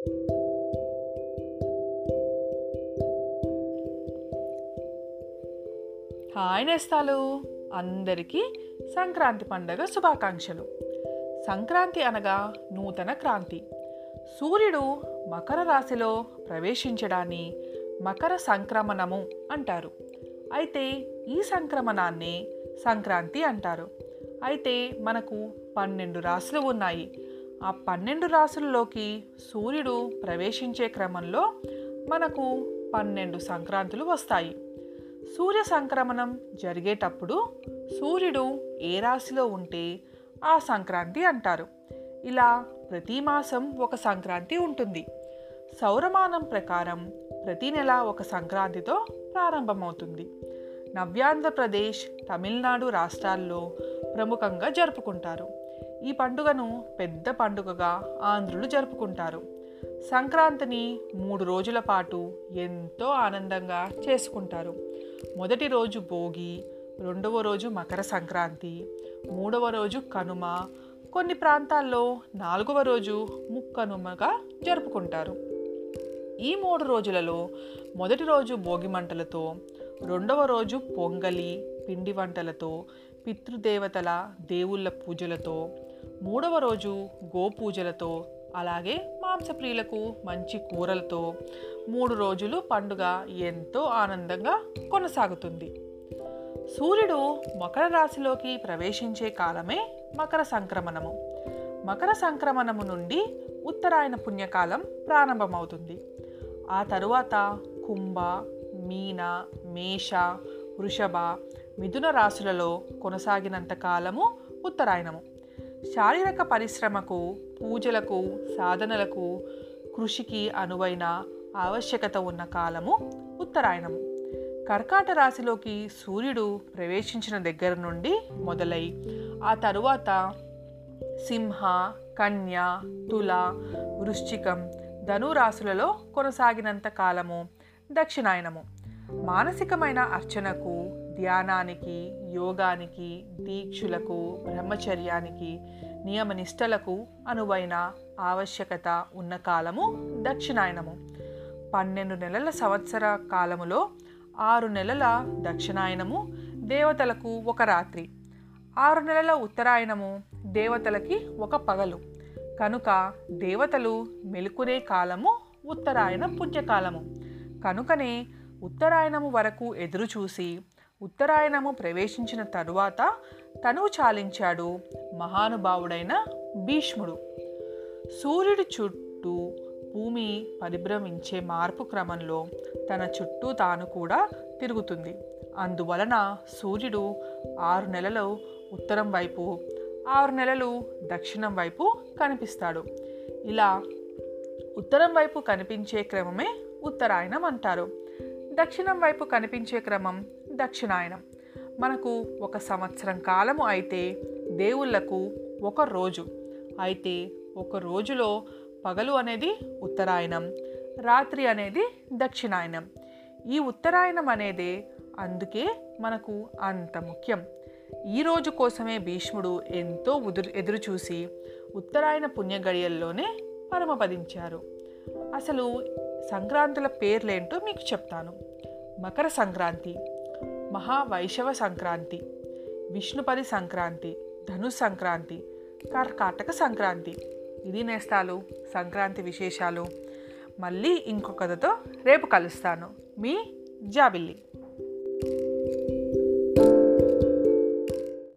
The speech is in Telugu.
హాయ్ నేస్తాలు. అందరికీ సంక్రాంతి పండగ శుభాకాంక్షలు. సంక్రాంతి అనగా నూతన క్రాంతి. సూర్యుడు మకర రాశిలో ప్రవేశించడాన్ని మకర సంక్రమణము అంటారు. అయితే ఈ సంక్రమణాన్ని సంక్రాంతి అంటారు. అయితే మనకు పన్నెండు రాశులు ఉన్నాయి. ఆ పన్నెండు రాశుల్లోకి సూర్యుడు ప్రవేశించే క్రమంలో మనకు పన్నెండు సంక్రాంతులు వస్తాయి. సూర్య సంక్రమణం జరిగేటప్పుడు సూర్యుడు ఏ రాశిలో ఉంటే ఆ సంక్రాంతి అంటారు. ఇలా ప్రతి మాసం ఒక సంక్రాంతి ఉంటుంది. సౌరమానం ప్రకారం ప్రతి నెల ఒక సంక్రాంతితో ప్రారంభమవుతుంది. నవ్యాంధ్రప్రదేశ్ తమిళనాడు రాష్ట్రాల్లో ప్రముఖంగా జరుపుకుంటారు. ఈ పండుగను పెద్ద పండుగగా ఆంధ్రులు జరుపుకుంటారు. సంక్రాంతిని మూడు రోజుల పాటు ఎంతో ఆనందంగా చేసుకుంటారు. మొదటి రోజు భోగి రెండవ రోజు మకర సంక్రాంతి మూడవ రోజు కనుమ కొన్ని ప్రాంతాల్లో నాలుగవ రోజు ముక్కనుమగా జరుపుకుంటారు. ఈ మూడు రోజులలో మొదటి రోజు భోగి మంటలతో రెండవ రోజు పొంగలి పిండి వంటలతో పితృదేవతల దేవుళ్ళ పూజలతో మూడవ రోజు గోపూజలతో అలాగే మాంసప్రియులకు మంచి కూరలతో మూడు రోజులు పండుగ ఎంతో ఆనందంగా కొనసాగుతుంది. సూర్యుడు మకర రాశిలోకి ప్రవేశించే కాలమే మకర సంక్రమణము. మకర సంక్రమణము నుండి ఉత్తరాయణ పుణ్యకాలం ప్రారంభమవుతుంది. ఆ తరువాత కుంభ మీన మేష వృషభ మిథున రాశులలో కొనసాగినంత కాలము ఉత్తరాయణము. శారీరక పరిశ్రమకు పూజలకు సాధనలకు కృషికి అనువైన ఆవశ్యకత ఉన్న కాలము ఉత్తరాయణము. కర్కాట రాశిలోకి సూర్యుడు ప్రవేశించిన దగ్గర నుండి మొదలై ఆ తరువాత సింహ కన్య తుల వృశ్చికం ధనురాశులలో కొనసాగినంత కాలము దక్షిణాయనము. మానసికమైన అర్చనకు ధ్యానానికి యోగానికి దీక్షులకు బ్రహ్మచర్యానికి నియమనిష్టలకు అనువైన ఆవశ్యకత ఉన్న కాలము దక్షిణాయనము. పన్నెండు నెలల సంవత్సర కాలములో ఆరు నెలల దక్షిణాయనము దేవతలకు ఒక రాత్రి. ఆరు నెలల ఉత్తరాయణము దేవతలకి ఒక పగలు. కనుక దేవతలు మెలుకునే కాలము ఉత్తరాయణ పుణ్యకాలము. కనుకనే ఉత్తరాయణము వరకు ఎదురుచూసి ఉత్తరాయణము ప్రవేశించిన తరువాత తనువు చాలించాడు మహానుభావుడైన భీష్ముడు. సూర్యుడి చుట్టూ భూమి పరిభ్రమించే మార్పు క్రమంలో తన చుట్టూ తాను కూడా తిరుగుతుంది. అందువలన సూర్యుడు ఆరు నెలలు ఉత్తరం వైపు ఆరు నెలలు దక్షిణం వైపు కనిపిస్తాడు. ఇలా ఉత్తరం వైపు కనిపించే క్రమమే ఉత్తరాయణం అంటారు. దక్షిణం వైపు కనిపించే క్రమం దక్షిణాయనం. మనకు ఒక సంవత్సరం కాలము అయితే దేవుళ్ళకు ఒక రోజు. అయితే ఒక రోజులో పగలు అనేది ఉత్తరాయణం రాత్రి అనేది దక్షిణాయనం. ఈ ఉత్తరాయణం అనేది అందుకే మనకు అంత ముఖ్యం. ఈ రోజు కోసమే భీష్ముడు ఎంతో ఉదురు ఎదురు చూసి ఉత్తరాయణ పుణ్యగడియల్లోనే పరమపదించారు. అసలు సంక్రాంతుల పేర్లేంటో మీకు చెప్తాను. మకర సంక్రాంతి మహావైశవ సంక్రాంతి విష్ణుపది సంక్రాంతి ధను సంక్రాంతి కర్కాటక సంక్రాంతి. ఇది నేస్తాలు సంక్రాంతి విశేషాలు. మళ్ళీ ఇంకొకరితో రేపు కలుస్తాను. మీ జాబిల్లి.